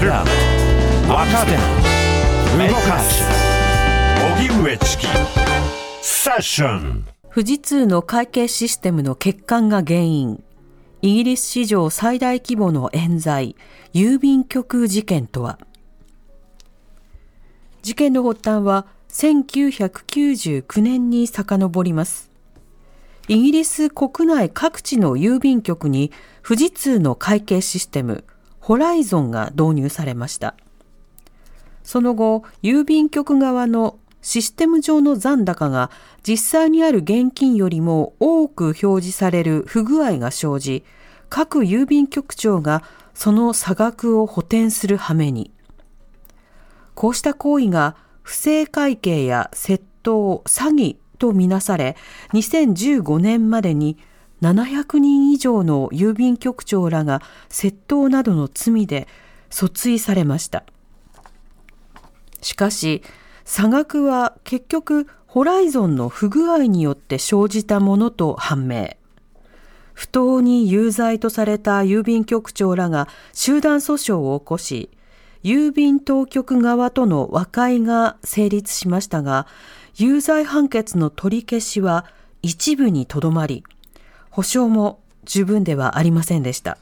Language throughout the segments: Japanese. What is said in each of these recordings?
る。分かる動かす。荻上チキ。セッション。富士通の会計システムの欠陥が原因。イギリス史上最大規模の冤罪、郵便局事件とは。事件の発端は1999年に遡ります。イギリス国内各地の郵便局に富士通の会計システム、ホライゾンが導入されました。その後、郵便局側のシステム上の残高が実際にある現金よりも多く表示される不具合が生じ、各郵便局長がその差額を補填する羽目に。こうした行為が不正会計や窃盗、詐欺とみなされ、2015年までに700人以上の郵便局長らが窃盗などの罪で訴追されました。しかし、差額は結局ホライゾンの不具合によって生じたものと判明。不当に有罪とされた郵便局長らが集団訴訟を起こし、郵便当局側との和解が成立しましたが、有罪判決の取り消しは一部にとどまり、保証も十分ではありませんでした。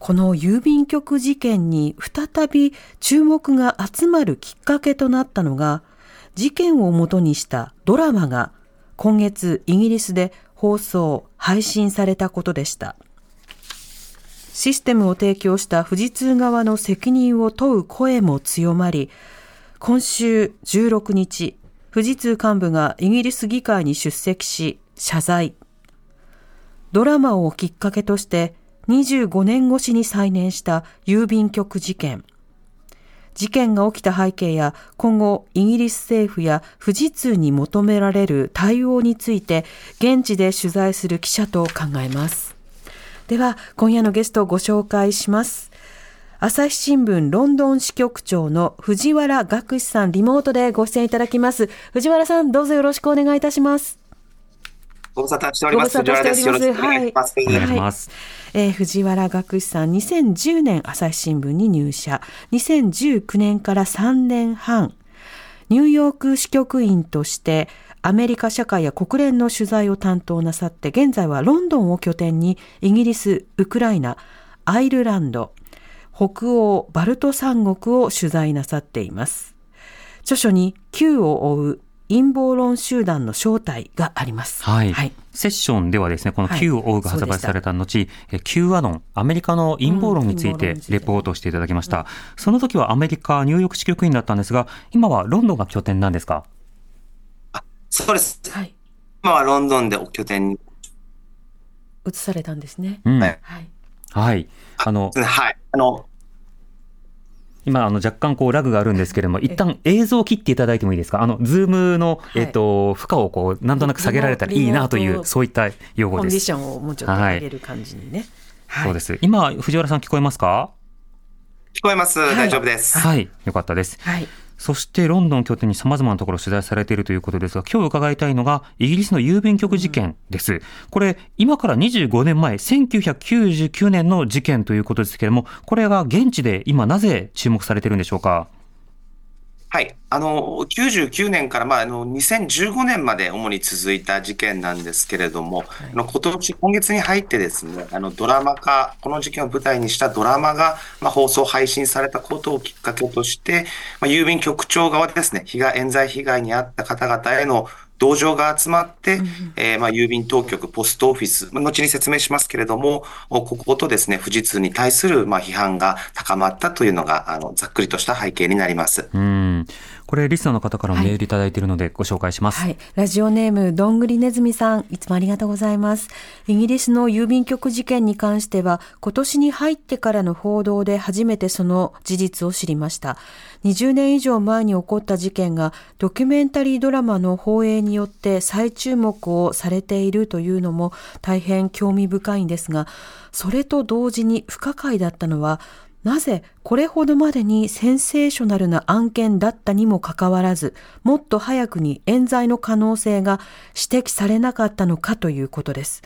この郵便局事件に再び注目が集まるきっかけとなったのが、事件をもとにしたドラマが今月イギリスで放送、配信されたことでした。システムを提供した富士通側の責任を問う声も強まり、今週16日、富士通幹部がイギリス議会に出席し、謝罪。ドラマをきっかけとして25年越しに再燃した郵便局事件。事件が起きた背景や今後イギリス政府や富士通に求められる対応について現地で取材する記者と考えます。では今夜のゲストをご紹介します。朝日新聞ロンドン支局長の藤原学士さんリモートでご出演いただきます。藤原さんどうぞよろしくお願いいたします。ご無沙汰しております。藤原です。よろしくお願いします。はいお願いします。えー藤原学士さん、2010年朝日新聞に入社。2019年から3年半、ニューヨーク支局員として、アメリカ社会や国連の取材を担当なさって、現在はロンドンを拠点に、イギリス、ウクライナ、アイルランド、北欧、バルト三国を取材なさっています。著書に、Q を追う陰謀論集団の正体があります。はい。はい。セッションではですね、このはい Q を追うが発売された後、え Q アノン、アメリカの陰謀論についてレポートしていただきました。その時はアメリカ、ニューヨーク支局員だったんですが、今はロンドンが拠点なんですか？そうです。はい。今はロンドンで拠点に。移されたんですね。うん。はいはい。はい。あの、はい。あの、今、あの、若干こう、ラグがあるんですけれども、一旦映像を切っていただいてもいいですか？あの、ズームの、いえっと、負荷をこう、なんとなく下げられたらいいなという、そういった用語です。コンディションをもうちょっと上げる感じにね。はいそうです。今、藤原さん聞こえますか？聞こえます。はい大丈夫です。はい。よかったです。はい。そしてロンドンを拠点に様々なところを取材されているということですが、今日伺いたいのがイギリスの郵便局事件です。これ、今から25年前、1999年の事件ということですけれども、これが現地で今なぜ注目されているんでしょうか？はい。あの、99年から、まあ、あの、2015年まで主に続いた事件なんですけれども、あの、今年、今月に入ってですね、あの、ドラマ化、この事件を舞台にしたドラマが、まあ、放送、配信されたことをきっかけとして、まあ、郵便局長側ですね、被害、冤罪被害に遭った方々への同情が集まって、えーまあ、郵便当局、ポストオフィス、まあ後に説明しますけれども、おこことですね、富士通に対する、まあ、批判が高まったというのが、あの、ざっくりとした背景になります。うん。これ、リスナーの方からもメールいただいているのでご紹介します。はい。ラジオネーム、どんぐりねずみさん、いつもありがとうございます。イギリスの郵便局事件に関しては、今年に入ってからの報道で初めてその事実を知りました。20年以上前に起こった事件が、ドキュメンタリードラマの放映によって再注目をされているというのも大変興味深いんですが、それと同時に不可解だったのは、なぜこれほどまでにセンセーショナルな案件だったにもかかわらず、もっと早くに冤罪の可能性が指摘されなかったのかということです。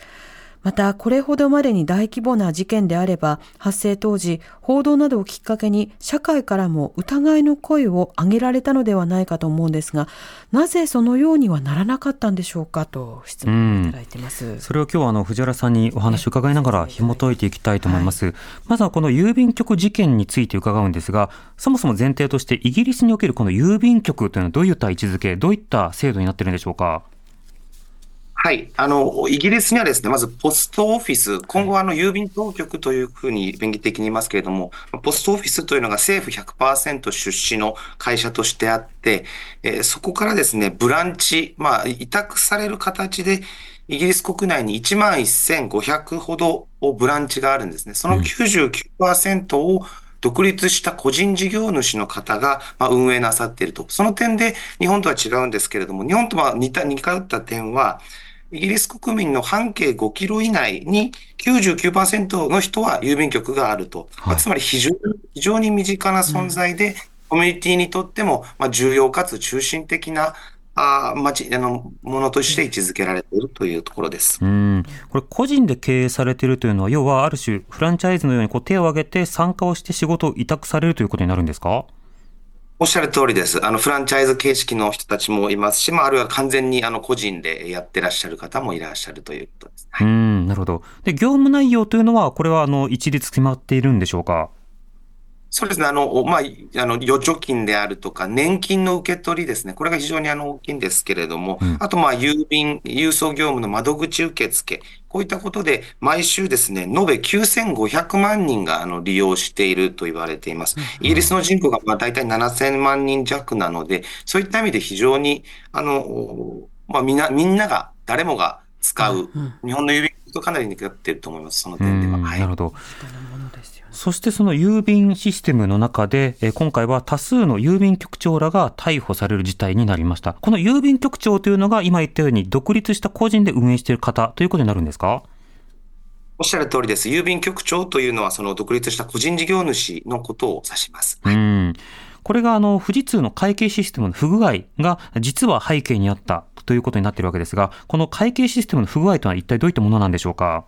また、これほどまでに大規模な事件であれば、発生当時、報道などをきっかけに、社会からも疑いの声を上げられたのではないかと思うんですが、なぜそのようにはならなかったんでしょうかと質問をいただいています。それを今日はあの藤原さんにお話を伺いながら紐解いていきたいと思います。まずはこの郵便局事件について伺うんですが、そもそも前提としてイギリスにおけるこの郵便局というのはどういった位置づけ、どういった制度になっているんでしょうか？はい。あの、イギリスにはですね、まずポストオフィス、今後はあの郵便当局というふうに便宜的に言いますけれども、ポストオフィスというのが政府100%出資の会社としてあって、えーそこからですね、ブランチ、まあ、委託される形で、イギリス国内に1万1500ほどブランチがあるんですね。その99%を独立した個人事業主の方がまあ運営なさっていると。その点で日本とは違うんですけれども、日本とは似た、似通った点は、イギリス国民の半径5キロ以内に99%の人は郵便局があると。まあつまり非常に非常に身近な存在で、コミュニティにとってもまあ重要かつ中心的なあー町あのものとして位置づけられているというところです。うん、これ個人で経営されているというのは、要はある種フランチャイズのようにこう手を挙げて参加をして仕事を委託されるということになるんですか？おっしゃる通りです。あの、フランチャイズ形式の人たちもいますし、まあ、あるいは完全にあの個人でやってらっしゃる方もいらっしゃるということです。うん、なるほど。で、業務内容というのは、これはあの一律決まっているんでしょうか？そうですね。あの、まあ、あの、預貯金であるとか、年金の受け取りですね。これが非常にあの、大きいんですけれども、うんあと、まあ、郵便、郵送業務の窓口受付、こういったことで、毎週ですね、延べ9500万人があの、利用していると言われています。イギリスの人口がまあ、大体7000万人弱なので、そういった意味で非常に、あの、まあ、みんな、みんなが、誰もが使う、日本の郵便局とかなり似通っていると思います。その点では。ん、はないるほど。そしてその郵便システムの中で、えー今回は多数の郵便局長らが逮捕される事態になりました。この郵便局長というのが今言ったように独立した個人で運営している方ということになるんですか？おっしゃる通りです。郵便局長というのは、その独立した個人事業主のことを指します。うーん。これがあの富士通の会計システムの不具合が実は背景にあったということになっているわけですが、この会計システムの不具合とは一体どういったものなんでしょうか？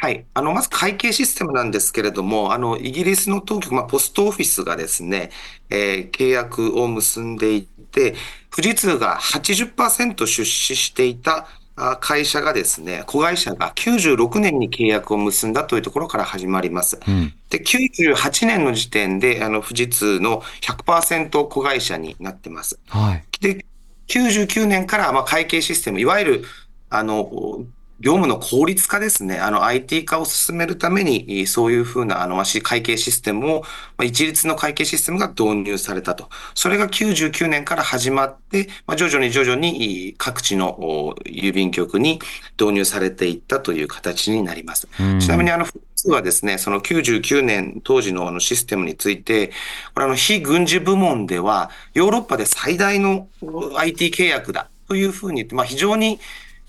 はい。あの、まず会計システムなんですけれども、あの、イギリスの当局、まあ、ポストオフィスがですね、えー契約を結んでいて、富士通が80%出資していたあ会社がですね、子会社が96年に契約を結んだというところから始まります。うん。で、98年の時点で、あの、富士通の100%子会社になってます。はい。で、99年から、まあ、会計システム、いわゆる、あの、業務の効率化ですね。あの、IT 化を進めるために、そういうふうな、あの、会計システムを、まあ、一律の会計システムが導入されたと。それが99年から始まって、まあ、徐々に徐々に各地のお郵便局に導入されていったという形になります。うんちなみにあの、富士通はですね、その99年当時のあのシステムについて、これあの、非軍事部門では、ヨーロッパで最大のお IT 契約だというふうに言って、まあ非常に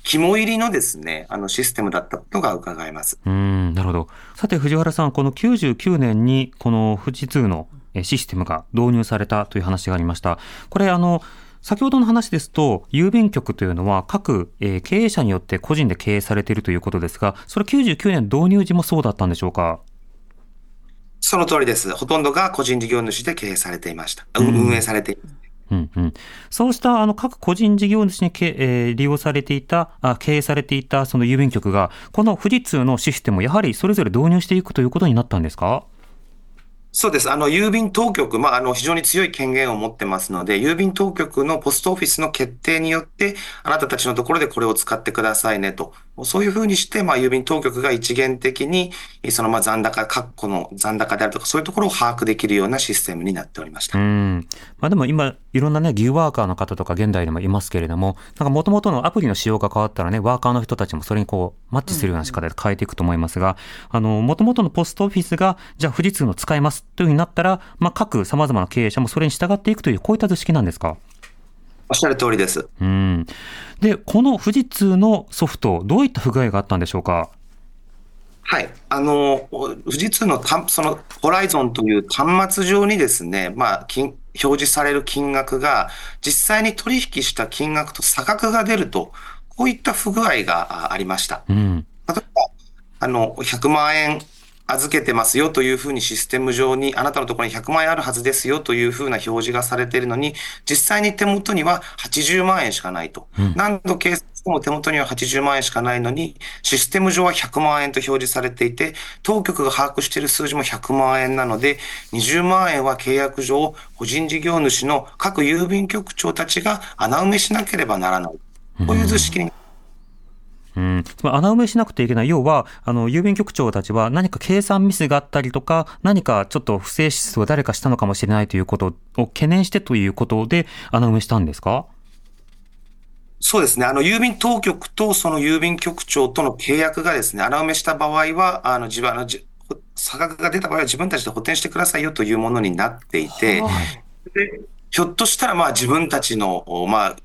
肝入りのですね、あのシステムだったことが伺えます。うーん、なるほど。さて、藤原さん、この99年に、この富士通のえシステムが導入されたという話がありました。これ、あの、先ほどの話ですと、郵便局というのは各、えー経営者によって個人で経営されているということですが、それ99年導入時もそうだったんでしょうか？その通りです。ほとんどが個人事業主で経営されていました。ううん運営されています。うんうん、そうしたあの各個人事業主にけ、えー利用されていたあ、経営されていたその郵便局が、この富士通のシステムをやはりそれぞれ導入していくということになったんですか？そうです。あの、郵便当局、まあ、あの、非常に強い権限を持ってますので、郵便当局のポストオフィスの決定によって、あなたたちのところでこれを使ってくださいねと。そういうふうにして、まあ、郵便当局が一元的に、その、まあ、残高、各個の残高であるとか、そういうところを把握できるようなシステムになっておりましたう。ん。まあでも今、いろんなね、ギグワーカーの方とか現代でもいますけれども、なんか元々のアプリの仕様が変わったらね、ワーカーの人たちもそれにこう、マッチするような仕方で変えていくと思いますが、あの、元々のポストオフィスが、じゃあ富士通の使えますというふうになったら、まあ各様々な経営者もそれに従っていくという、こういった図式なんですか？おっしゃる通りです。うん。で、この富士通のソフト、どういった不具合があったんでしょうか？はい。あの、富士通のたそのホライゾンという端末上にですね、まあ、金表示される金額が、実際に取引した金額と差額が出ると、こういった不具合があありました。うん。例えば、あの、100万円預けてますよというふうにシステム上に、あなたのところに100万円あるはずですよというふうな表示がされているのに、実際に手元には80万円しかないと。何度計算しても手元には80万円しかないのに、システム上は100万円と表示されていて、当局が把握している数字も100万円なので、20万円は契約上、個人事業主の各郵便局長たちが穴埋めしなければならない。こういう図式にうん、穴埋めしなくてはいけない。要は、あの、郵便局長たちは何か計算ミスがあったりとか、何かちょっと不正指数を誰かしたのかもしれないということを懸念してということで穴埋めしたんですか？そうですね。あの、郵便当局とその郵便局長との契約がですね、穴埋めした場合は、あの、自分、あの、じ差額が出た場合は自分たちで補填してくださいよというものになっていて、でひょっとしたらまあ自分たちの、まあ、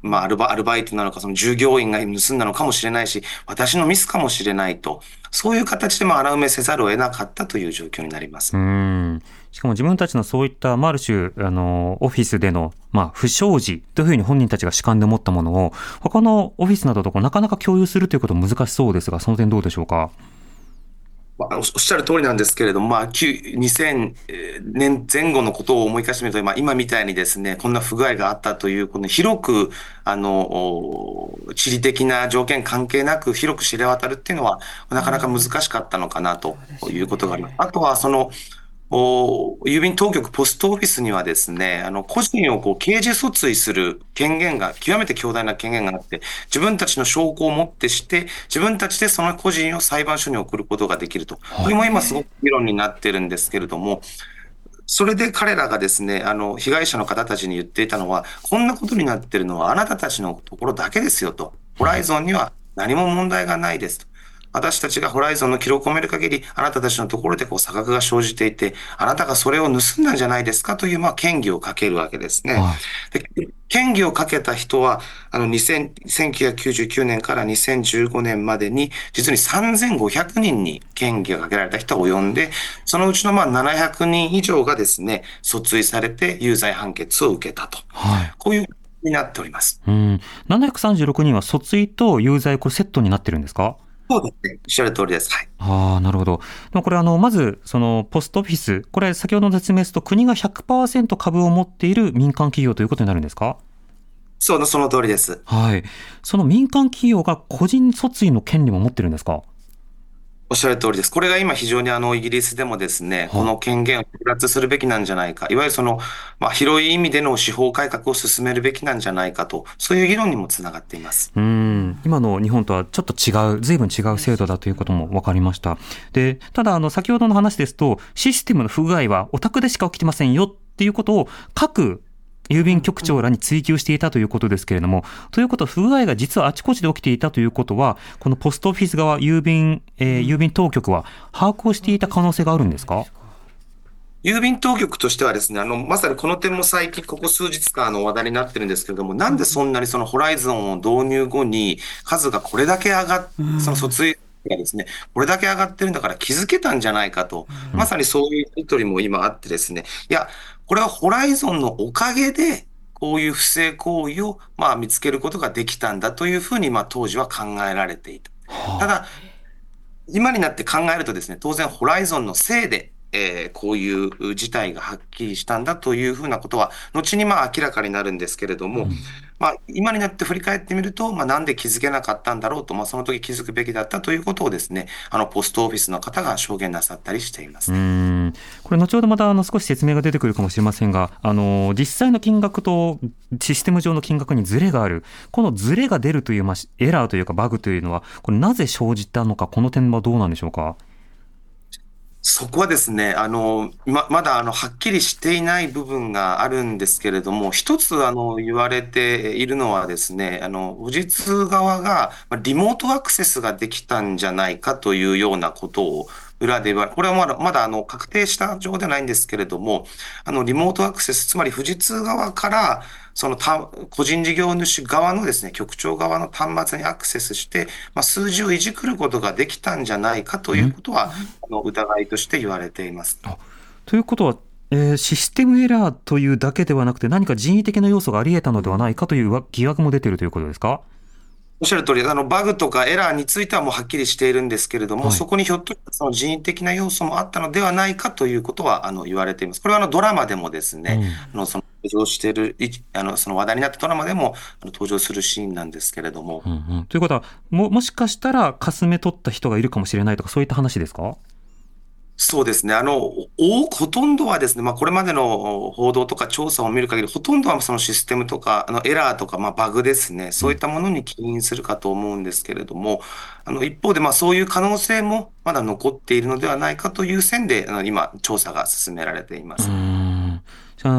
まあ、アルバアルバイトなのか、その従業員が盗んだのかもしれないし、私のミスかもしれないと、そういう形でまあ穴埋めせざるを得なかったという状況になります。うん。しかも自分たちのそういった、まあ、ある種、あの、オフィスでの、まあ、不祥事というふうに本人たちが主観で持ったものを、他のオフィスなどとこうなかなか共有するということ難しそうですが、その点どうでしょうか？おっしゃる通りなんですけれども、まあ、2000年前後のことを思い返してみると、まあ、今みたいにですね、こんな不具合があったという、この広く、あの、地理的な条件関係なく広く知れ渡るっていうのは、なかなか難しかったのかなということがあります。あとは、その、お郵便当局、ポストオフィスにはですね、あの、個人をこう刑事訴追する権限が、極めて強大な権限があって、自分たちの証拠をもってして、自分たちでその個人を裁判所に送ることができると。これも今すごく議論になってるんですけれども、それで彼らがですね、あの、被害者の方たちに言っていたのは、こんなことになってるのはあなたたちのところだけですよと。ホライゾンには何も問題がないですと。私たちがホライゾンの記録を見る限り、あなたたちのところでこう差額が生じていて、あなたがそれを盗んだんじゃないですかという、まあ、嫌疑をかけるわけですね。で嫌疑をかけた人は、あの、2000 1999年から2015年までに、実に3500人に嫌疑がかけられた人が及んで、そのうちのまあ700人以上がですね、訴追されて有罪判決を受けたと。はい。こういうになっております。うん。736人は訴追と有罪、これセットになってるんですか？そうですね。おっしゃる通りです。はい。ああ、なるほど。でもこれあの、まず、その、ポストオフィス、これ先ほどの説明ですと、国が100%株を持っている民間企業ということになるんですか？そう、その通りです。はい。その民間企業が個人訴追の権利も持ってるんですか？おっしゃる通りです。これが今非常にあの、イギリスでもですね、この権限を剥奪するべきなんじゃないか。いわゆるその、まあ、広い意味での司法改革を進めるべきなんじゃないかと、そういう議論にもつながっています。うん。今の日本とはちょっと違う、随分違う制度だということも分かりました。で、ただあの、先ほどの話ですと、システムの不具合はお宅でしか起きてませんよっていうことを各郵便局長らに追及していたということですけれども、ということは不具合が実はあちこちで起きていたということは、このポストオフィス側、郵便、えー郵便当局は把握をしていた可能性があるんですか？郵便当局としてはですね、あの、まさにこの点も最近、ここ数日間あの話題になってるんですけれども、なんでそんなにそのホライゾンを導入後に数がこれだけ上がっ、その訴追がですね、これだけ上がってるんだから気づけたんじゃないかと、まさにそういうやり取りも今あってですね、いや、これはホライゾンのおかげで、こういう不正行為を、まあ、見つけることができたんだというふうに、まあ、当時は考えられていた。ただ、今になって考えるとですね、当然ホライゾンのせいで、えーこういう事態がはっきりしたんだというふうなことは、後にまあ明らかになるんですけれども、まあ今になって振り返ってみると、まあなんで気づけなかったんだろうと、まあその時気づくべきだったということをですね、あのポストオフィスの方が証言なさったりしています。うーんこれ後ほどまたあの少し説明が出てくるかもしれませんが、あの実際の金額とシステム上の金額にズレがある、このズレが出るという、まあ、エラーというかバグというのは、これなぜ生じたのか、この点はどうなんでしょうか？そこはですね、あの、ま、まだ、あの、はっきりしていない部分があるんですけれども、一つ、あの、言われているのはですね、あの、富士通側が、リモートアクセスができたんじゃないかというようなことを、裏で言われ、これはまだ、まだ、あの、確定した情報ではないんですけれども、あの、リモートアクセス、つまり富士通側から、そのた、個人事業主側のですね、局長側の端末にアクセスして、まあ、数字をいじくることができたんじゃないかということは、あの、疑いとして言われています。ということは、えーシステムエラーというだけではなくて、何か人為的な要素があり得たのではないかという疑惑も出ているということですか？おっしゃる通り、あの、バグとかエラーについてはもうはっきりしているんですけれども、はい。そこにひょっとしたらその人為的な要素もあったのではないかということは、あの、言われています。これはあの、ドラマでもですね、あの、その、登場している、いあの、その話題になったドラマでも、あの登場するシーンなんですけれども、うんうん。ということはも、もしかしたら、かすめ取った人がいるかもしれないとか、そういった話ですか？そうですね。あの、おほとんどはですね、まあ、これまでの報道とか調査を見る限り、ほとんどはそのシステムとか、あの、エラーとか、まあ、バグですね。そういったものに起因するかと思うんですけれども、あの、一方で、まあ、そういう可能性もまだ残っているのではないかという線で、あの、今、調査が進められています。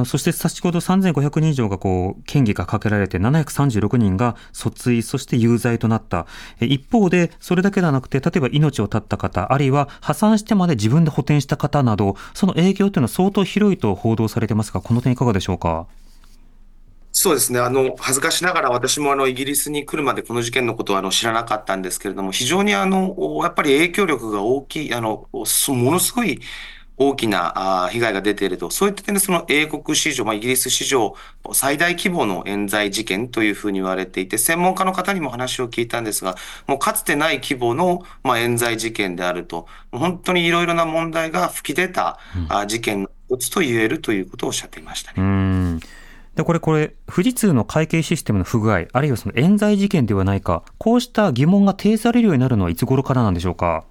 そして先ほど3500人以上がこう嫌疑がかけられて736人が訴追そして有罪となった一方でそれだけではなくて例えば命を絶った方あるいは破産してまで自分で補填した方などその影響というのは相当広いと報道されてますがこの点いかがでしょうか？そうですね。あの、恥ずかしながら私もあの、イギリスに来るまでこの事件のことはあの、知らなかったんですけれども、非常にあの、やっぱり影響力が大きい、あの、ものすごい大きなあ被害が出ていると。そういった点でその英国史上、まあ、イギリス史上最大規模の冤罪事件というふうに言われていて、専門家の方にも話を聞いたんですが、もうかつてない規模の、まあ、冤罪事件であると。本当にいろいろな問題が吹き出た、あ事件の一つと言えるということをおっしゃっていましたね。うんでこれ、これ、富士通の会計システムの不具合、あるいはその冤罪事件ではないか、こうした疑問が呈されるようになるのはいつ頃からなんでしょうか？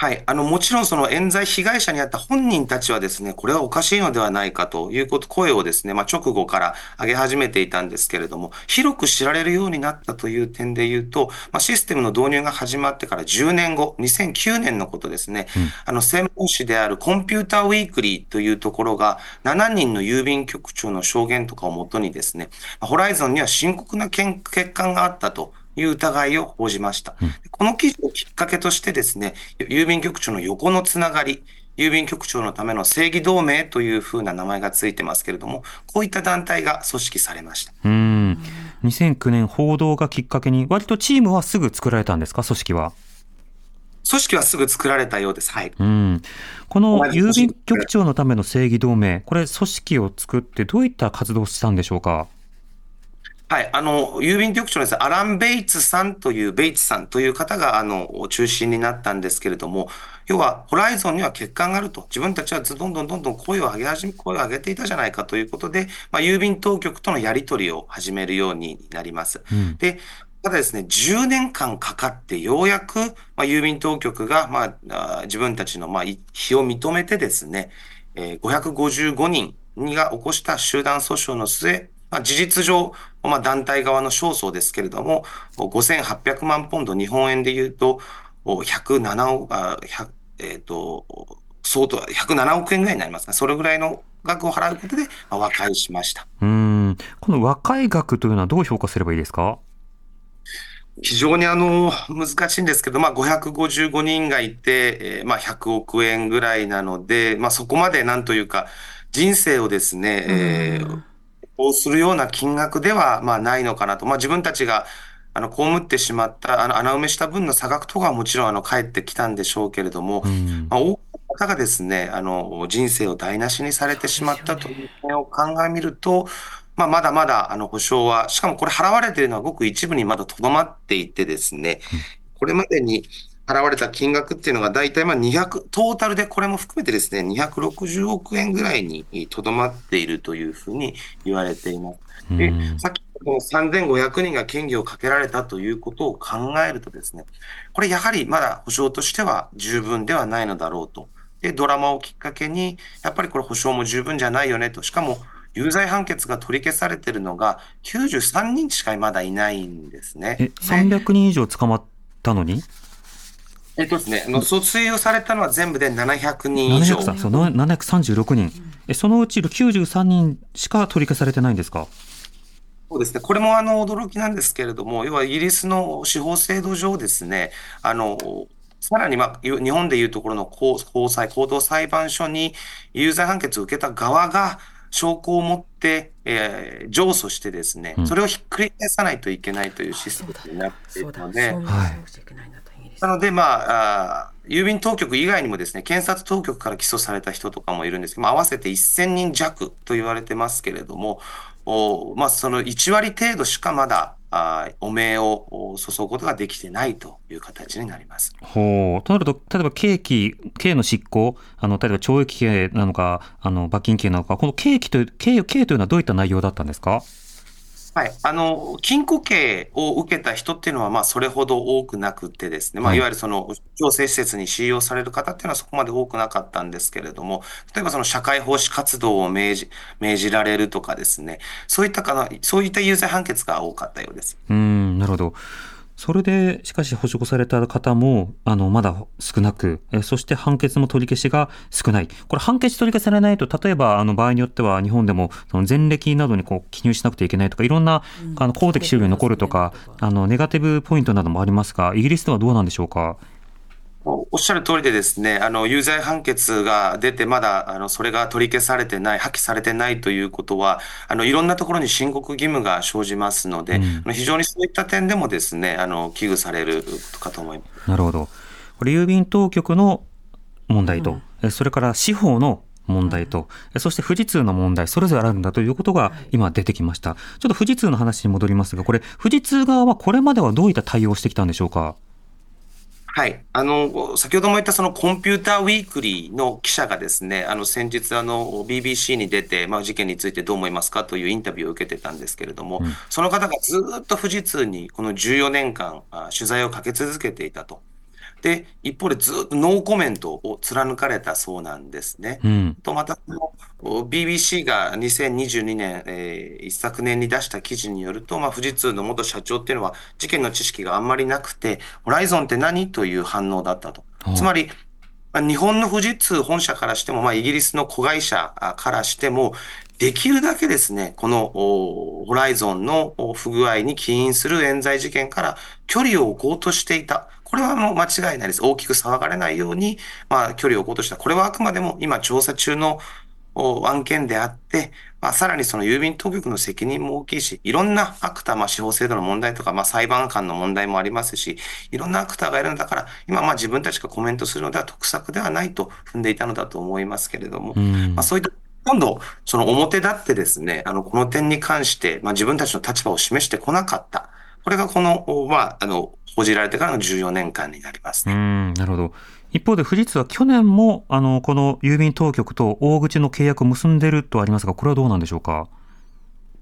はい。あの、もちろんその冤罪被害者にあった本人たちはですね、これはおかしいのではないかということ、声をですね、まあ、直後から上げ始めていたんですけれども、広く知られるようになったという点で言うと、まあ、システムの導入が始まってから10年後、2009年のことですね、あの、専門誌であるコンピューターウィークリーというところが、7人の郵便局長の証言とかをもとにですね、ホライゾンには深刻な欠陥があったと。いう疑いを報じました。この記事をきっかけとしてですね、郵便局長の横のつながり、郵便局長のための正義同盟というふうな名前がついてますけれども、こういった団体が組織されました。うん。2009年報道がきっかけに、割とチームはすぐ作られたんですか、組織は。組織はすぐ作られたようです。はい。うん。この郵便局長のための正義同盟、これ組織を作ってどういった活動をしたんでしょうか？はい。あの、郵便局長のですね、アラン・ベイツさんという、ベイツさんという方が、あの、中心になったんですけれども、要は、ホライゾンには欠陥があると。自分たちはどんどんどんどん声を上げ始め、声を上げていたじゃないかということで、まあ、郵便当局とのやり取りを始めるようになります。うんで、ただですね、10年間かかってようやく、まあ、郵便当局が、まあ、あ自分たちの、まあ、を認めてですね、えー555人が起こした集団訴訟の末、まあ、事実上、まあ、団体側の勝訴ですけれども、5800万ポンド、日本円で言うと、お107億、あ100えっ、と、相当、107億円ぐらいになりますね。それぐらいの額を払うことで、まあ和解しました。うん。この和解額というのはどう評価すればいいですか？非常にあの、難しいんですけど、まあ、555人がいて、えーまあ、100億円ぐらいなので、まあ、そこまでなんというか、人生をですね、えー、こうするような金額では、まあ、ないのかなと。まあ、自分たちが、あの、被ってしまった、あの、穴埋めした分の差額とかはもちろん、あの、返ってきたんでしょうけれども、うん。まあ、多くの方がですね、あの、人生を台無しにされてしまったという点を鑑みると、まあ、まだまだ、あの、保証は、しかもこれ払われているのはごく一部にまだとどまっていてですね、これまでに払われた金額っていうのが大体まあ200、トータルでこれも含めてですね、260億円ぐらいにとどまっているというふうに言われています。でうんさっきこの3500人が嫌疑をかけられたということを考えるとですね、これやはりまだ保証としては十分ではないのだろうと。で、ドラマをきっかけに、やっぱりこれ保証も十分じゃないよねと。しかも、有罪判決が取り消されているのが93人しかまだいないんですね。え、で300人以上捕まったのに？えっとですね、あの、訴追をされたのは全部で700人以上。700さそうな736人。え、そのうち93人しか取り消されてないんですか？そうですね。これもあの驚きなんですけれども、要はイギリスの司法制度上ですね、あの、さらにまあ、日本でいうところの高高裁、高等裁判所に有罪判決を受けた側が証拠を持って、えー上訴してですねうん、それをひっくり返さないといけないというシステムになっているので、そうなはいなので、まあ、あー郵便当局以外にもですね、検察当局から起訴された人とかもいるんですけど、まあ、合わせて1000人弱と言われてますけれども、おまあ、その1割程度しかまだあ汚名を注ぐことができてないという形になります。ほう。となると、例えば刑期、刑の執行、あの、例えば懲役刑なのか、あの、罰金刑なのか、この刑期という、刑、刑というのはどういった内容だったんですか？はい。あの、禁錮刑を受けた人っていうのは、まあ、それほど多くなくてですね、まあ、はいいわゆるその、強制施設に収容される方っていうのはそこまで多くなかったんですけれども、例えばその社会奉仕活動を命じ、命じられるとかですね、そういったかな、そういった有罪判決が多かったようです。うーん、なるほど。それで、しかし保釈された方も、あの、まだ少なく、えそして判決も取り消しが少ない。これ判決取り消されないと、例えば、あの、場合によっては日本でも、その前歴などにこう、記入しなくてはいけないとか、いろんな、あの、公的資料に残るとか、あの、ネガティブポイントなどもありますが、イギリスではどうなんでしょうか？おおっしゃる通りでですね、あの、有罪判決が出て、まだ、あの、それが取り消されてない、破棄されてないということは、あの、いろんなところに申告義務が生じますので、非常にそういった点でもですね、あの、危惧されることかと思います。なるほど。これ、郵便当局の問題と、えそれから司法の問題と、えそして富士通の問題、それぞれあるんだということが今出てきました。ちょっと富士通の話に戻りますが、これ、富士通側はこれまではどういった対応をしてきたんでしょうか？はい。あの、先ほども言ったそのコンピューターウィークリーの記者がですね、あの、先日あの、BBC に出て、まあ、事件についてどう思いますかというインタビューを受けてたんですけれども、うんその方がずっと富士通にこの14年間、あ取材をかけ続けていたと。で、一方でずっとノーコメントを貫かれたそうなんですね。うん。と、また、BBC が2022年、えー一昨年に出した記事によると、まあ、富士通の元社長っていうのは、事件の知識があんまりなくて、ホライゾンって何という反応だったとお。つまり、まあ日本の富士通本社からしても、まあ、イギリスの子会社あからしても、できるだけですね、このおホライゾンのお不具合に起因する冤罪事件から距離を置こうとしていた。これはもう間違いないです。大きく騒がれないように、まあ、距離を置こうとした。これはあくまでも今調査中のお案件であって、まあ、さらにその郵便当局の責任も大きいし、いろんなアクター、まあ、司法制度の問題とか、まあ、裁判官の問題もありますし、いろんなアクターがいるのだから、今、まあ、自分たちがコメントするのでは得策ではないと踏んでいたのだと思いますけれども、うんまあ、そういった、今度、その表立ってですね、あの、この点に関して、まあ、自分たちの立場を示してこなかった。これがこの、おまあ、あの、報じられてからの14年間になりますね。うん、なるほど。一方で富士通は去年も、あの、この郵便当局と大口の契約を結んでるとありますが、これはどうなんでしょうか？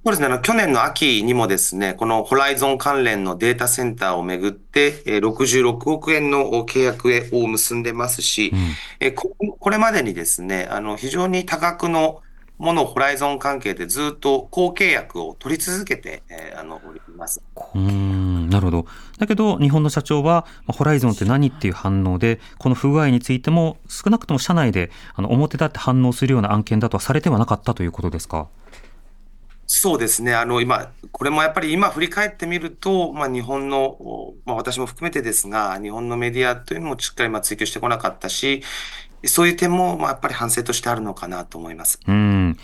そうですね。あの、去年の秋にもですね、このホライゾン関連のデータセンターをめぐって、えー66億円の契約を結んでますし、うん。えーこ、これまでにですね、あの、非常に多額のもの、ホライゾン関係でずっと高契約を取り続けて、えーあの、おります。うーん、なるほど。だけど、日本の社長は、まあホライゾンって何っていう反応で、この不具合についても、少なくとも社内で、あの、表立って反応するような案件だとはされてはなかったということですか？そうですね。あの、今、これもやっぱり今振り返ってみると、まあ日本の、おまあ私も含めてですが、日本のメディアというのもしっかりまあ追求してこなかったし、そういう点も、まあやっぱり反省としてあるのかなと思います。うん。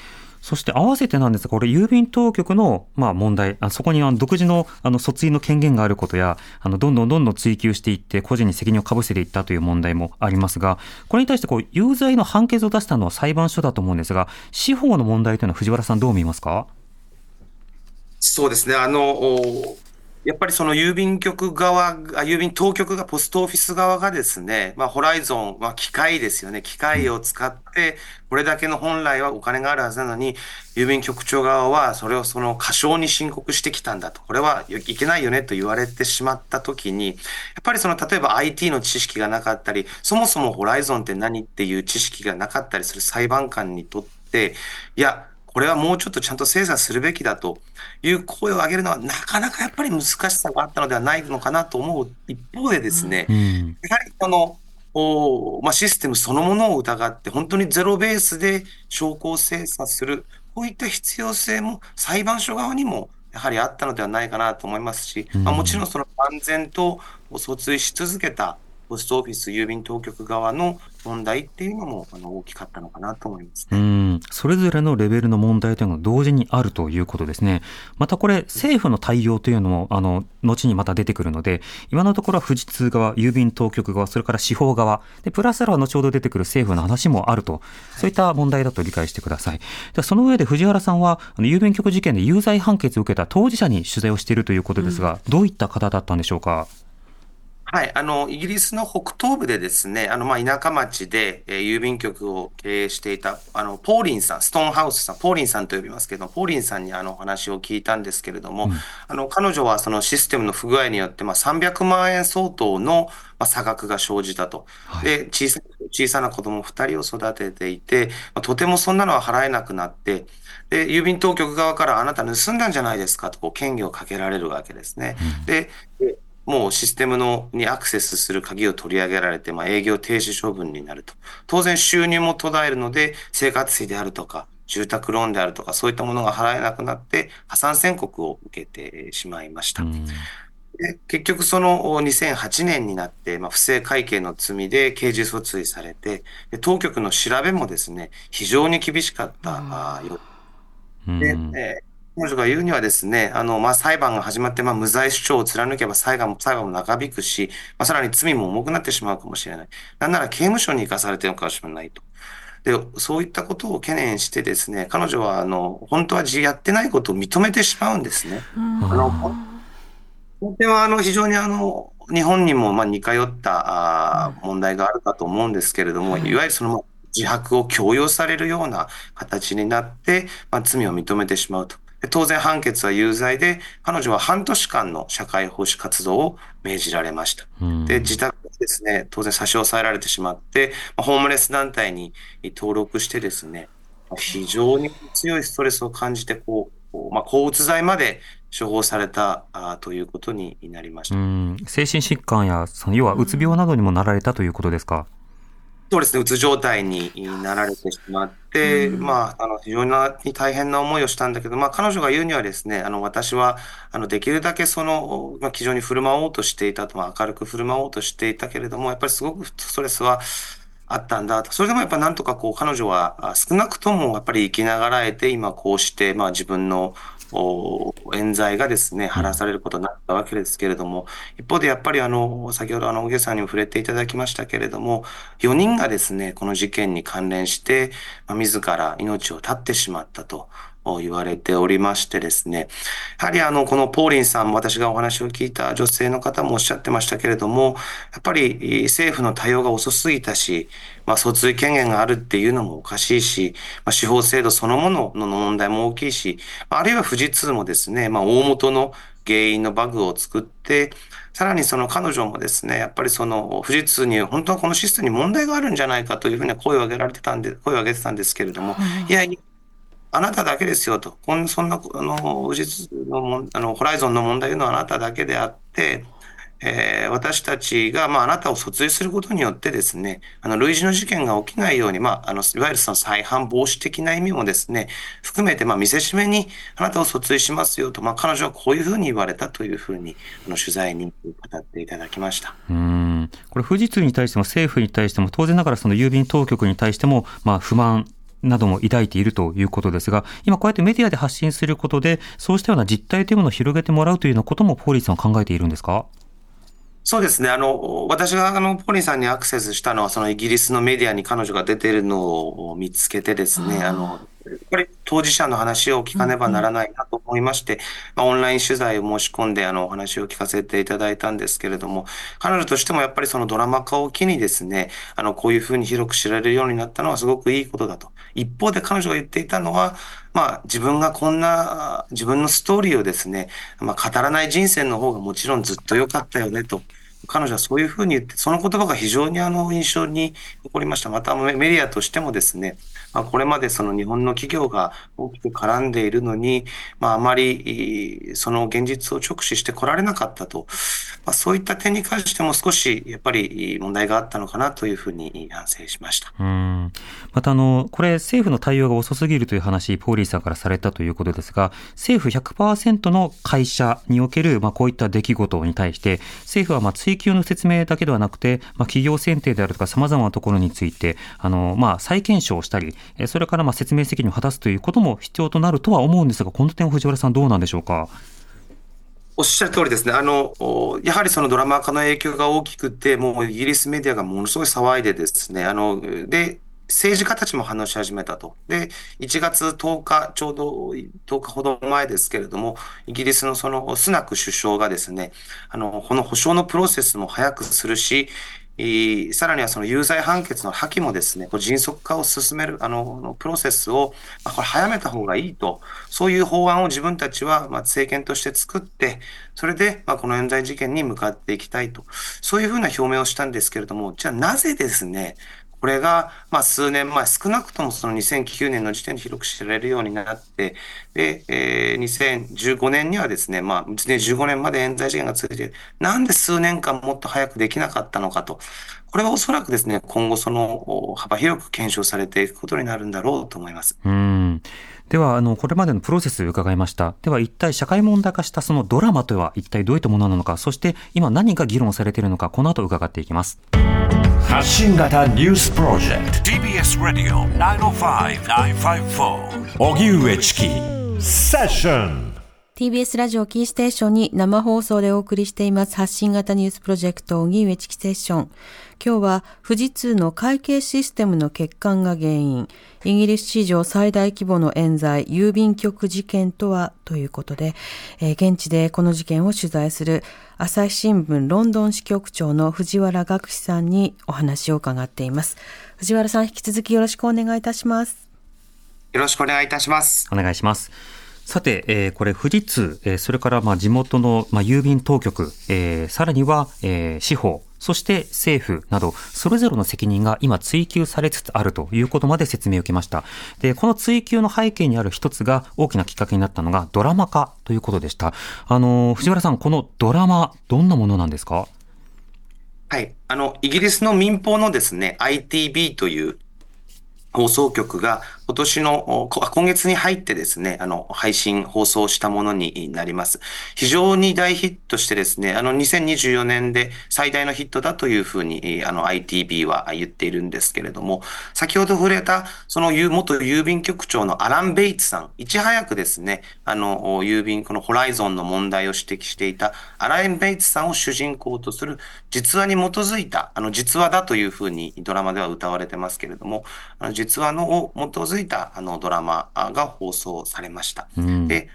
そして合わせてなんですが、これ、郵便当局の、まあ、問題、あそこにあの独自の、あの、訴追の権限があることや、あの、どんどんどんどん追及していって、個人に責任をかぶせていったという問題もありますが、これに対して、こう、有罪の判決を出したのは裁判所だと思うんですが、司法の問題というのは藤原さんどう見ますか？そうですね。あの、やっぱりその郵便局側、郵便当局が、ポストオフィス側がですね、まあ、ホライゾンは機械ですよね。機械を使って、これだけの本来はお金があるはずなのに、郵便局長側はそれをその過少に申告してきたんだと。これはいけないよねと言われてしまったときに、やっぱりその、例えば IT の知識がなかったり、そもそもホライゾンって何っていう知識がなかったりする裁判官にとって、いや、これはもうちょっとちゃんと精査するべきだという声を上げるのはなかなかやっぱり難しさがあったのではないのかなと思う一方でですね、うん。やはりこの、おまあ、システムそのものを疑って、本当にゼロベースで証拠を精査する、こういった必要性も裁判所側にもやはりあったのではないかなと思いますし、まあ、もちろんその安全と訴追し続けたポストオフィス、郵便当局側の問題っていうのもあの大きかったのかなと思いますね。うん、それぞれのレベルの問題というのが同時にあるということですね。またこれ、政府の対応というのも、あの、後にまた出てくるので、今のところは富士通側、郵便当局側、それから司法側、で、プラスアルファ後ほど出てくる政府の話もあると、そういった問題だと理解してください。でその上で藤原さんは、あの郵便局事件で有罪判決を受けた当事者に取材をしているということですが、どういった方だったんでしょうか？はい、あの、イギリスの北東部でですね、あの、まあ、田舎町で、えー郵便局を経営していた、あの、ポーリンさん、ストーンハウスさん、ポーリンさんと呼びますけど、ポーリンさんにあの、お話を聞いたんですけれども、あの、彼女はそのシステムの不具合によって、まあ、300万円相当の、まあ、差額が生じたと。で、小さ小さな子供2人を育てていて、まあとてもそんなのは払えなくなって、で、郵便当局側からあなた盗んだんじゃないですかとこう権限をかけられるわけですね。で、でもうシステムのにアクセスする鍵を取り上げられて、まあ、営業停止処分になると。当然収入も途絶えるので、生活費であるとか、住宅ローンであるとか、そういったものが払えなくなって、破産宣告を受けてしまいました。うんで結局そのお2008年になって、まあ、不正会計の罪で刑事訴追されて、で当局の調べもですね、非常に厳しかったようんで、えー彼女が言うにはですね、あの、まあ、裁判が始まって、まあ、無罪主張を貫けば裁判も、裁判も長引くし、まあ、さらに罪も重くなってしまうかもしれない。なんなら刑務所に行かされてるのかもしれないと。で、そういったことを懸念してですね、彼女は、あの、本当はやってないことを認めてしまうんですね。あの、この点は、あの、非常にあの、日本にも、まあ、似通った、あー問題があるかと思うんですけれども、いわゆるその、自白を強要されるような形になって、まあ、罪を認めてしまうと。で当然判決は有罪で、彼女は半年間の社会奉仕活動を命じられました。うんで、自宅でですね、当然差し押さえられてしまって、まあホームレス団体に登録してですね、まあ非常に強いストレスを感じて、こう、まあ、抗うつ剤まで処方されたあーということになりました。うん精神疾患や、その要はうつ病などにもなられたということですか？そうですね、うつ状態になられてしまって、まあ、あの、非常に大変な思いをしたんだけど、まあ、彼女が言うにはですね、あの、私は、あの、できるだけその、まあ、気丈に振る舞おうとしていたと、まあ、明るく振る舞おうとしていたけれども、やっぱりすごくストレスはあったんだと。それでもやっぱなんとかこう、彼女はあ少なくともやっぱり生きながらえて、今こうして、まあ、自分の、お冤罪がですね、晴らされることになったわけですけれども、一方でやっぱりあの、先ほどあの、小毛さんにも触れていただきましたけれども、4人がですね、この事件に関連して、まあ、自ら命を絶ってしまったと。言われておりましてですね。やはりあの、このポーリンさん、私がお話を聞いた女性の方もおっしゃってましたけれども、やっぱりえー政府の対応が遅すぎたし、まあ、訴追権限があるっていうのもおかしいし、まあ、司法制度そのものの問題も大きいし、まああるいは富士通もですね、まあ、大元の原因のバグを作って、さらにその彼女もですね、やっぱりその富士通に本当はこのシステムに問題があるんじゃないかというふうに声を上げられてたんで、声を上げてたんですけれども、いや、あなただけですよと。こんそんな、あの、富士通の、あの、ホライゾンの問題いうのはあなただけであって、えー私たちが、まあ、あなたを訴追することによってですね、あの、類似の事件が起きないように、まあ、あの、いわゆるその再犯防止的な意味もですね、含めて、まあ、見せしめにあなたを訴追しますよと、まあ、彼女はこういうふうに言われたというふうに、あの、取材に語っていただきました。うんこれ富士通に対しても政府に対しても当然ながらその郵便当局に対してもまあ不満なども抱いているということですが今こうやってメディアで発信することでそうしたような実態というものを広げてもらうというようなこともポーリーさんは考えているんですか？そうですね。あの、私があの、ポリンさんにアクセスしたのは、そのイギリスのメディアに彼女が出ているのを見つけてですね、あの、やっぱり当事者の話を聞かねばならないなと思いまして、まあ、オンライン取材を申し込んで、あの、お話を聞かせていただいたんですけれども、彼女としてもやっぱりそのドラマ化を機にですね、あの、こういうふうに広く知られるようになったのはすごくいいことだと。一方で彼女が言っていたのは、まあ、自分がこんな、自分のストーリーをですね、まあ、語らない人生の方がもちろんずっと良かったよねと。彼女はそういうふうに言って、その言葉が非常にあの印象に残りました。またメディアとしてもですね、まあ、これまでその日本の企業が大きく絡んでいるのに、まあ、あまりその現実を直視してこられなかったと、まあ、そういった点に関しても少しやっぱり問題があったのかなというふうに反省しました。うんまたあの、これ政府の対応が遅すぎるという話、ポーリーさんからされたということですが、政府100%の会社における、まあ、こういった出来事に対して、政府はまあ追請求の説明だけではなくて、まあ、企業選定であるとかさまざまなところについて、あの、まあ、再検証したり、それからまあ説明責任を果たすということも必要となるとは思うんですが、この点藤原さんどうなんでしょうか？おっしゃる通りですね。あの、やはりそのドラマ化の影響が大きくて、もうイギリスメディアがものすごい騒いでですね、あの、で、政治家たちも話し始めたと。で、1月10日、ちょうど10日ほど前ですけれども、イギリスのそのスナク首相がですね、あの、この保証のプロセスも早くするし、さらにはその有罪判決の破棄もですね、迅速化を進める、あの、プロセスを、これ早めた方がいいと、そういう法案を自分たちは、ま、政権として作って、それで、ま、この冤罪事件に向かっていきたいと、そういうふうな表明をしたんですけれども、じゃあなぜですね、これが、まあ、数年前、少なくともその2009年の時点で広く知られるようになって、で、えー、2015年にはですね、まあ、2015年まで冤罪事件が続いて、なんで数年間もっと早くできなかったのかと。これはおそらくですね、今後その幅広く検証されていくことになるんだろうと思います。うんでは、あの、これまでのプロセス伺いました。では、一体社会問題化したそのドラマとは一体どういったものなのか、そして今何が議論されているのか、この後伺っていきます。発信型ニュースプロジェクト。TBS ラディオ905-954おぎゅうえちきセッション TBS ラジオキ。ーステーションに生放送でお送りしています発信型ニュースプロジェクト荻上チキセッション。今日は富士通の会計システムの欠陥が原因、イギリス史上最大規模の冤罪、郵便局事件とはということで、えー、現地でこの事件を取材する朝日新聞ロンドン支局長の藤原学士さんにお話を伺っています。藤原さん引き続きよろしくお願いいたします。よろしくお願いいたします。お願いします。さて、えー、これ富士通、えー、それからまあ地元のまあ郵便当局、えー、さらには、えー、司法、そして政府など、それぞれの責任が今追及されつつあるということまで説明を受けました。で、この追及の背景にある一つが大きなきっかけになったのがドラマ化ということでした。あの、藤原さん、このドラマ、どんなものなんですか？はい。あの、イギリスの民放のですね、ITB という放送局が今年の、今月に入ってですね、あの、配信、放送したものになります。非常に大ヒットしてですね、あの、2024年で最大のヒットだというふうに、あの、ITB は言っているんですけれども、先ほど触れた、その元郵便局長のアラン・ベイツさん、いち早くですね、あの、郵便、このホライゾンの問題を指摘していたアラン・ベイツさんを主人公とする実話に基づいた、あの、実話だというふうにドラマでは歌われてますけれども、あの実話のを基づいたあのドラマが放送されました。うん、で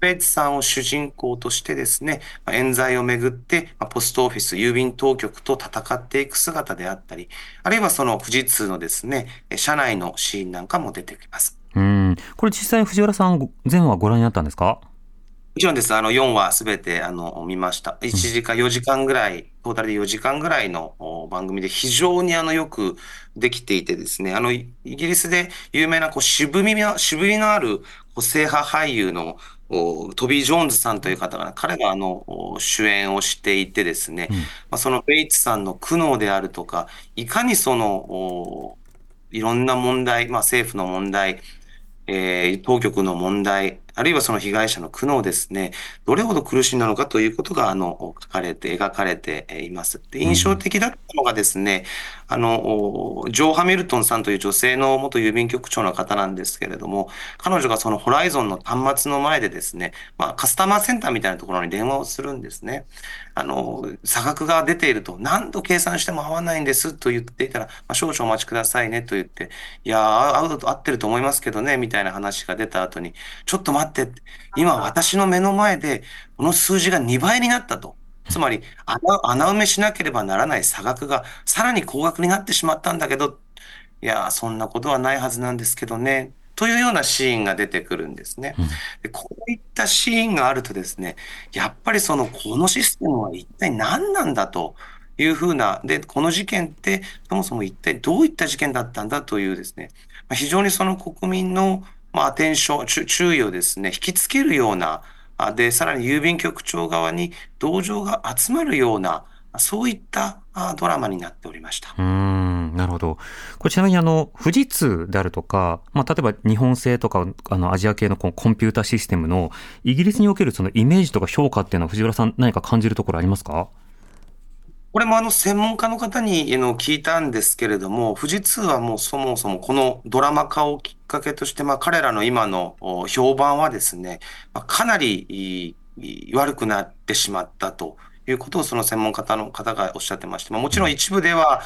ベイツさんを主人公としてですね、冤罪をめぐって、ポストオフィス、郵便当局と戦っていく姿であったり、あるいはその富士通のですね、社内のシーンなんかも出てきます。うん。これ実際藤原さん、全話ご覧になったんですか？もちろんです。あの、4話すべて、あの、見ました。1時間、4時間ぐらい、トータルで4時間ぐらいの番組で非常にあの、よくできていてですね、あの、イギリスで有名な、こう、渋みの、渋みのある個性派俳優のトビー・ジョーンズさんという方が、彼があの主演をしていてですね、うん、まあ、そのベイツさんの苦悩であるとか、いかにそのいろんな問題、まあ、政府の問題、えー、当局の問題、あるいはその被害者の苦悩ですね、どれほど苦しんだのかということが、あの、書かれて、描かれています。で、印象的だったのがですね、あの、ジョー・ハミルトンさんという女性の元郵便局長の方なんですけれども、彼女がそのホライゾンの端末の前でですね、まあ、カスタマーセンターみたいなところに電話をするんですね。あの、差額が出ていると、何度計算しても合わないんですと言っていたら、まあ、少々お待ちくださいねと言って、いや、合うと合ってると思いますけどね、みたいな話が出た後に、ちょっと待って、今私の目の前で、この数字が2倍になったと。つまり穴、穴埋めしなければならない差額がさらに高額になってしまったんだけど、いや、そんなことはないはずなんですけどね。というようなシーンが出てくるんですね。でこういったシーンがあるとですね、やっぱりその、このシステムは一体何なんだというふうな、で、この事件ってそもそも一体どういった事件だったんだというですね、非常にその国民のまあ、アテンション、注意をですね、引きつけるような、で、さらに郵便局長側に同情が集まるような、そういったドラマになっておりました。うん、なるほど。これちなみにあの、富士通であるとか、まあ、例えば日本製とか、あの、アジア系のこコンピュータシステムの、イギリスにおけるそのイメージとか評価っていうのは藤原さん何か感じるところありますか？これもあの専門家の方にの聞いたんですけれども、富士通はもうそもそもこのドラマ化をきっかけとして、まあ彼らの今の評判はですね、まあかなり悪くなってしまったということをその専門家の方がおっしゃってまして、まあもちろん一部では、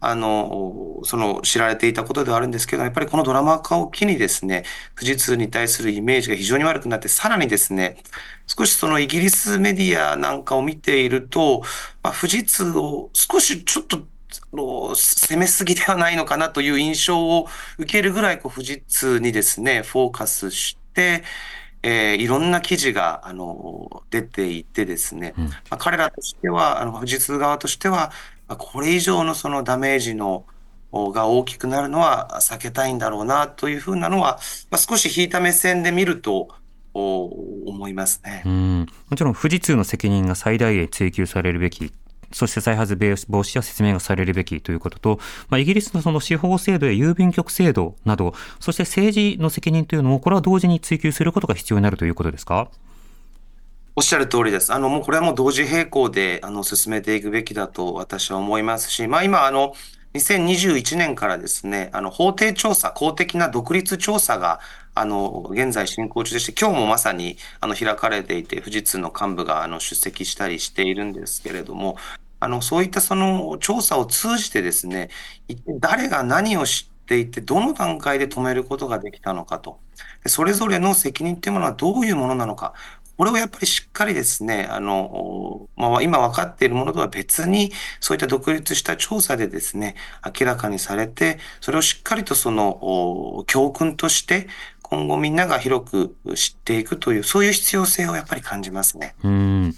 あの、その知られていたことではあるんですけど、やっぱりこのドラマ化を機にですね、富士通に対するイメージが非常に悪くなって、さらにですね、少しそのイギリスメディアなんかを見ていると、まあ、富士通を少しちょっと、攻めすぎではないのかなという印象を受けるぐらい、こう、富士通にですね、フォーカスして、えーいろんな記事が、あの、出ていてですね、うん。まあ、彼らとしては、あの、富士通側としては、これ以上のそのダメージの、が大きくなるのは避けたいんだろうなというふうなのは、まあ、少し引いた目線で見ると、思いますねう。んもちろん富士通の責任が最大限追及されるべき。そして再発防止や説明がされるべきということと、まあ、イギリスのその司法制度や郵便局制度など、そして政治の責任というのを、これは同時に追及することが必要になるということですか？おっしゃる通りです。あの、もうこれはもう同時並行で、あの、進めていくべきだと私は思いますし、まあ今、あの、2021年からですね、あの、法定調査、公的な独立調査が、あの、現在進行中でして、今日もまさに、あの、開かれていて、富士通の幹部が、あの、出席したりしているんですけれども、あの、そういったその調査を通じてですね、誰が何を知っていて、どの段階で止めることができたのかと。それぞれの責任っていうものはどういうものなのか。これをやっぱりしっかりですね、あの、まあ、今分かっているものとは別に、そういった独立した調査でですね、明らかにされて、それをしっかりとその、教訓として、今後みんなが広く知っていくという、そういう必要性をやっぱり感じますね。うん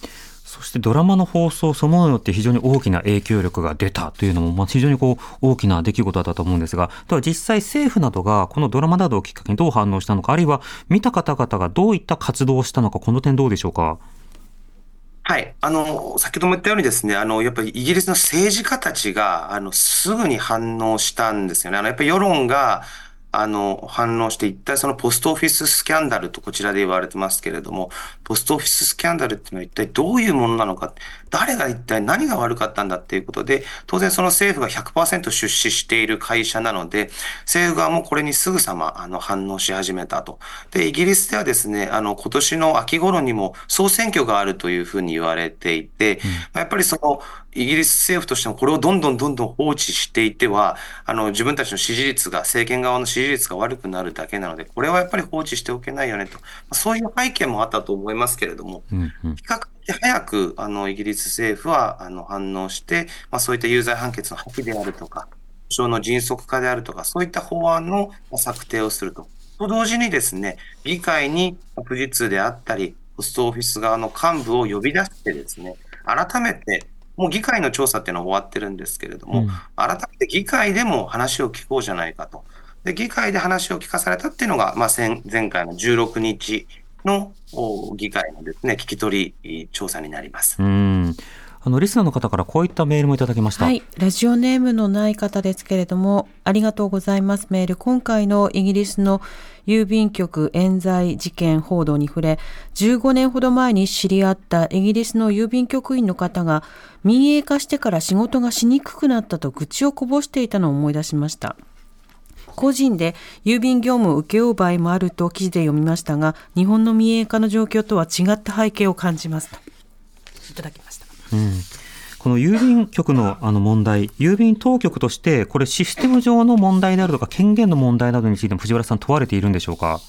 そしてドラマの放送そのものによって非常に大きな影響力が出たというのも、まあ、非常にこう大きな出来事だったと思うんですが、では実際政府などがこのドラマなどをきっかけにどう反応したのか、あるいは見た方々がどういった活動をしたのか、この点どうでしょうか？はい。あの、先ほども言ったようにですね、あの、やっぱりイギリスの政治家たちが、あの、すぐに反応したんですよね。あの、やっぱり世論が、あの、反応して、一体そのポストオフィススキャンダルとこちらで言われてますけれども、ポストオフィススキャンダルっていうのは一体どういうものなのか、誰が一体何が悪かったんだっていうことで、当然その政府が100%出資している会社なので、政府側もこれにすぐさま、あの、反応し始めたと。で、イギリスではですね、あの、今年の秋頃にも総選挙があるというふうに言われていて、まあやっぱりその、イギリス政府としてもこれをどんどんどんどん放置していては、あの、自分たちの支持率が、政権側の支持率が悪くなるだけなので、これはやっぱり放置しておけないよねと。まあそういう背景もあったと思いますけれども、うんうん比較的早く、あの、イギリス政府は、あの、反応して、まあ、そういった有罪判決の破棄であるとか、訴訟の迅速化であるとか、そういった法案のまあ策定をすると。と同時にですね、議会に富士通であったり、ポストオフィス側の幹部を呼び出してですね、改めて、もう議会の調査っていうのは終わってるんですけれども、うん改めて議会でも話を聞こうじゃないかと。で、議会で話を聞かされたっていうのが、まあ、先前回の16日のお議会のですね、聞き取り調査になります。うんあのリスナーの方からこういったメールもいただきました。はい。ラジオネームのない方ですけれども、ありがとうございます。メール。今回のイギリスの郵便局冤罪事件報道に触れ、15年ほど前に知り合ったイギリスの郵便局員の方が、民営化してから仕事がしにくくなったと愚痴をこぼしていたのを思い出しました。個人で郵便業務を請け負う場合もあると記事で読みましたが、日本の民営化の状況とは違った背景を感じますと。いただきました。うんこの郵便局のあの問題、郵便当局として、これシステム上の問題であるとか、権限の問題などについても藤原さん問われているんでしょうか？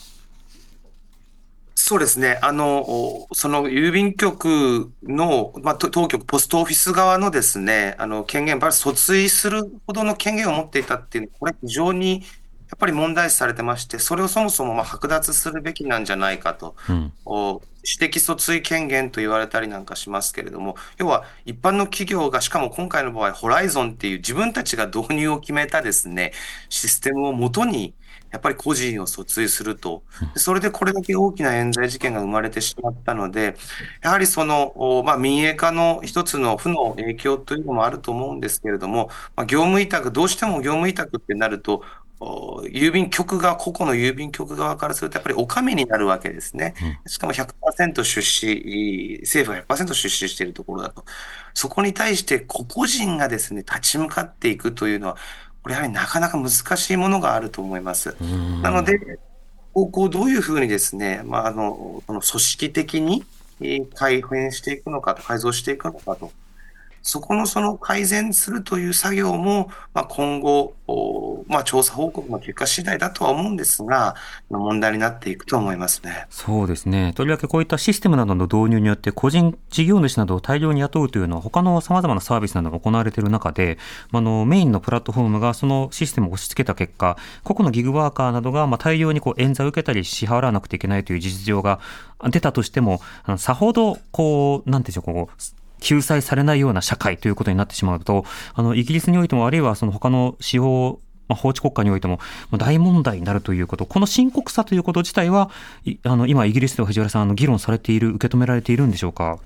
そうですね。あの、おその郵便局の、まあ、と当局、ポストオフィス側のですね、あの、権限、訴追するほどの権限を持っていたっていう、これ非常に、やっぱり問題視されてまして、それをそもそもまあ剥奪するべきなんじゃないかと。うんお私的訴追権限と言われたりなんかしますけれども、要は一般の企業が、しかも今回の場合、ホライゾンっていう自分たちが導入を決めたですね、システムをもとに、やっぱり個人を訴追すると。でそれでこれだけ大きな冤罪事件が生まれてしまったので、やはりその、おまあ、民営化の一つの負の影響というのもあると思うんですけれども、まあ、業務委託、どうしても業務委託ってなると、お郵便局側、個々の郵便局側からすると、やっぱりお上になるわけですね。しかも100%出資、政府が100%出資しているところだと。そこに対して個々人がですね、立ち向かっていくというのは、これやはりなかなか難しいものがあると思います。なので、こうどういうふうにですね、まあ、あの、この組織的にえー改変していくのかと、改造していくのかと。そこのその改善するという作業も、まあ、今後、まあ、調査報告の結果次第だとは思うんですが、問題になっていくと思いますね。そうですね。とりわけこういったシステムなどの導入によって、個人事業主などを大量に雇うというのは、他の様々なサービスなどが行われている中で、あの、メインのプラットフォームがそのシステムを押し付けた結果、個々のギグワーカーなどが、まあ、大量にこう、冤罪を受けたり支払わなくていけないという実情が出たとしても、あのさほど、こう、なんていうんでしょう、こう、救済されないような社会ということになってしまうと、あの、イギリスにおいても、あるいはその他の司法、まあ、法治国家においても大問題になるということ、この深刻さということ自体は、あの、今、イギリスでは藤原さん、あの、議論されている、受け止められているんでしょうか？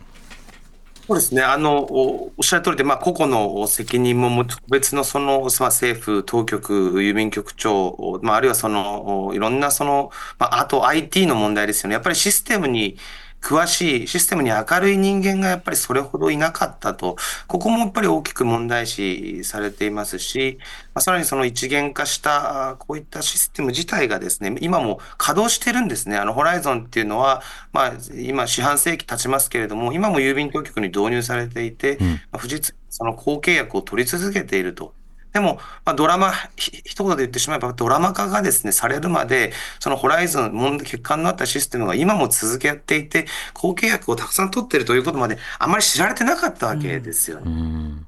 そうですね。あの、おっしゃる通りで、まあ、個々の責任もも、個別のその、まあ、政府、当局、郵便局長、まあ、あるいはその、いろんなその、まあ、あと IT の問題ですよね。やっぱりシステムに詳しい、システムに明るい人間がやっぱりそれほどいなかったと、ここもやっぱり大きく問題視されていますし、まあ、さらにその一元化した、あこういったシステム自体がですね、今も稼働してるんですね。あの、ホライゾンっていうのは、まあ、今、四半世紀経ちますけれども、今も郵便当局に導入されていて、うんまあ富士通その後契約を取り続けていると。でも、まあ、ドラマ、ひ一言で言ってしまえば、ドラマ化がですね、されるまで、そのホライゾン、問題欠陥のあったシステムが今も続けていて、後契約をたくさん取っているということまで、あまり知られてなかったわけですよね。うん。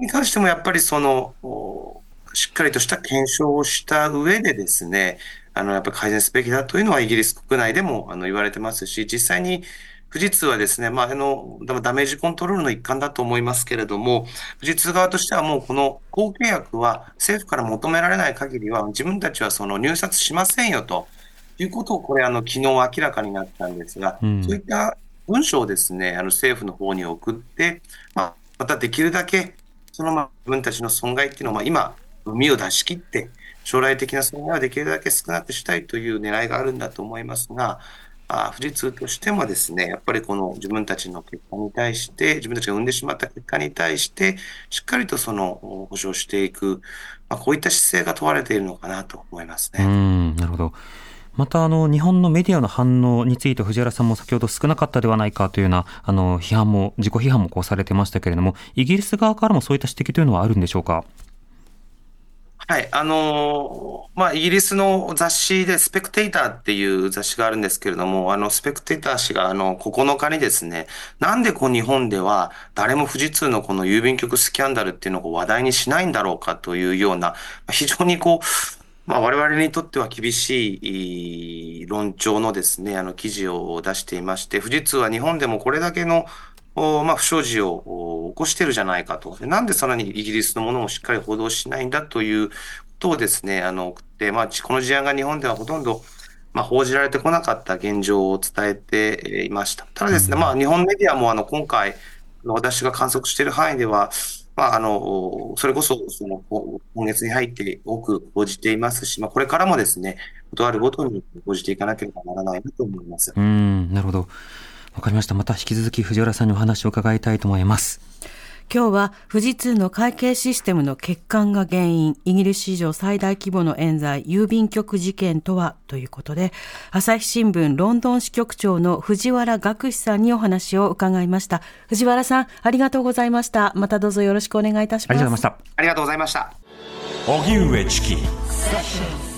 に関してもやっぱりその、おしっかりとした検証をした上でですね、あの、やっぱり改善すべきだというのはイギリス国内でもあの言われてますし、実際に富士通はですね、まあ、あの、ダダメージコントロールの一環だと思いますけれども、富士通側としてはもうこの後契約は政府から求められない限りは自分たちはその入札しませんよということをこれあの昨日明らかになったんですが、うん。そういった文書をですね、あの政府の方に送って、まあ、またできるだけそのまあ自分たちの損害っていうのをまあ今、海を出し切って、将来的な損害はできるだけ少なくしたいという狙いがあるんだと思いますが、あ富士通としてもですね、やっぱりこの自分たちの結果に対して、自分たちが生んでしまった結果に対して、しっかりとその保証していく、まあ、こういった姿勢が問われているのかなと思いますう。ん、なるほど。また、あの、日本のメディアの反応について藤原さんも先ほど少なかったではないかというような、あの、批判も、自己批判もこうされてましたけれども、イギリス側からもそういった指摘というのはあるんでしょうか？はい、あのーまあ、イギリスの雑誌で、スペクテーターっていう雑誌があるんですけれども、あの、スペクテーター氏が、あの、9日にですね、なんでこう日本では誰も富士通のこの郵便局スキャンダルっていうのを話題にしないんだろうかというような、非常にこう、まあ、我々にとっては厳しい論調のですね、あの記事を出していまして、富士通は日本でもこれだけのまあ、不祥事をお起こしてるじゃないかと。でなんでさらにイギリスのものもしっかり報道しないんだということをですね、あの、送って、まあ、この事案が日本ではほとんど、まあ、報じられてこなかった現状を伝えていました。ただですね、まあ、日本メディアもあの、今回、私が観測している範囲では、まあ、あの、それこそ、その、こ今月に入って多く報じていますし、まあ、これからもですね、ことあるごとに報じていかなければならないなと思います。うん、なるほど。わかりました。また引き続き藤原さんにお話を伺いたいと思います。今日は富士通の会計システムの欠陥が原因、イギリス史上最大規模の冤罪、郵便局事件とはということで、朝日新聞ロンドン支局長の藤原学士さんにお話を伺いました。藤原さん、ありがとうございました。またどうぞよろしくお願いいたします。ありがとうございました。ありがとうございました。荻上チキ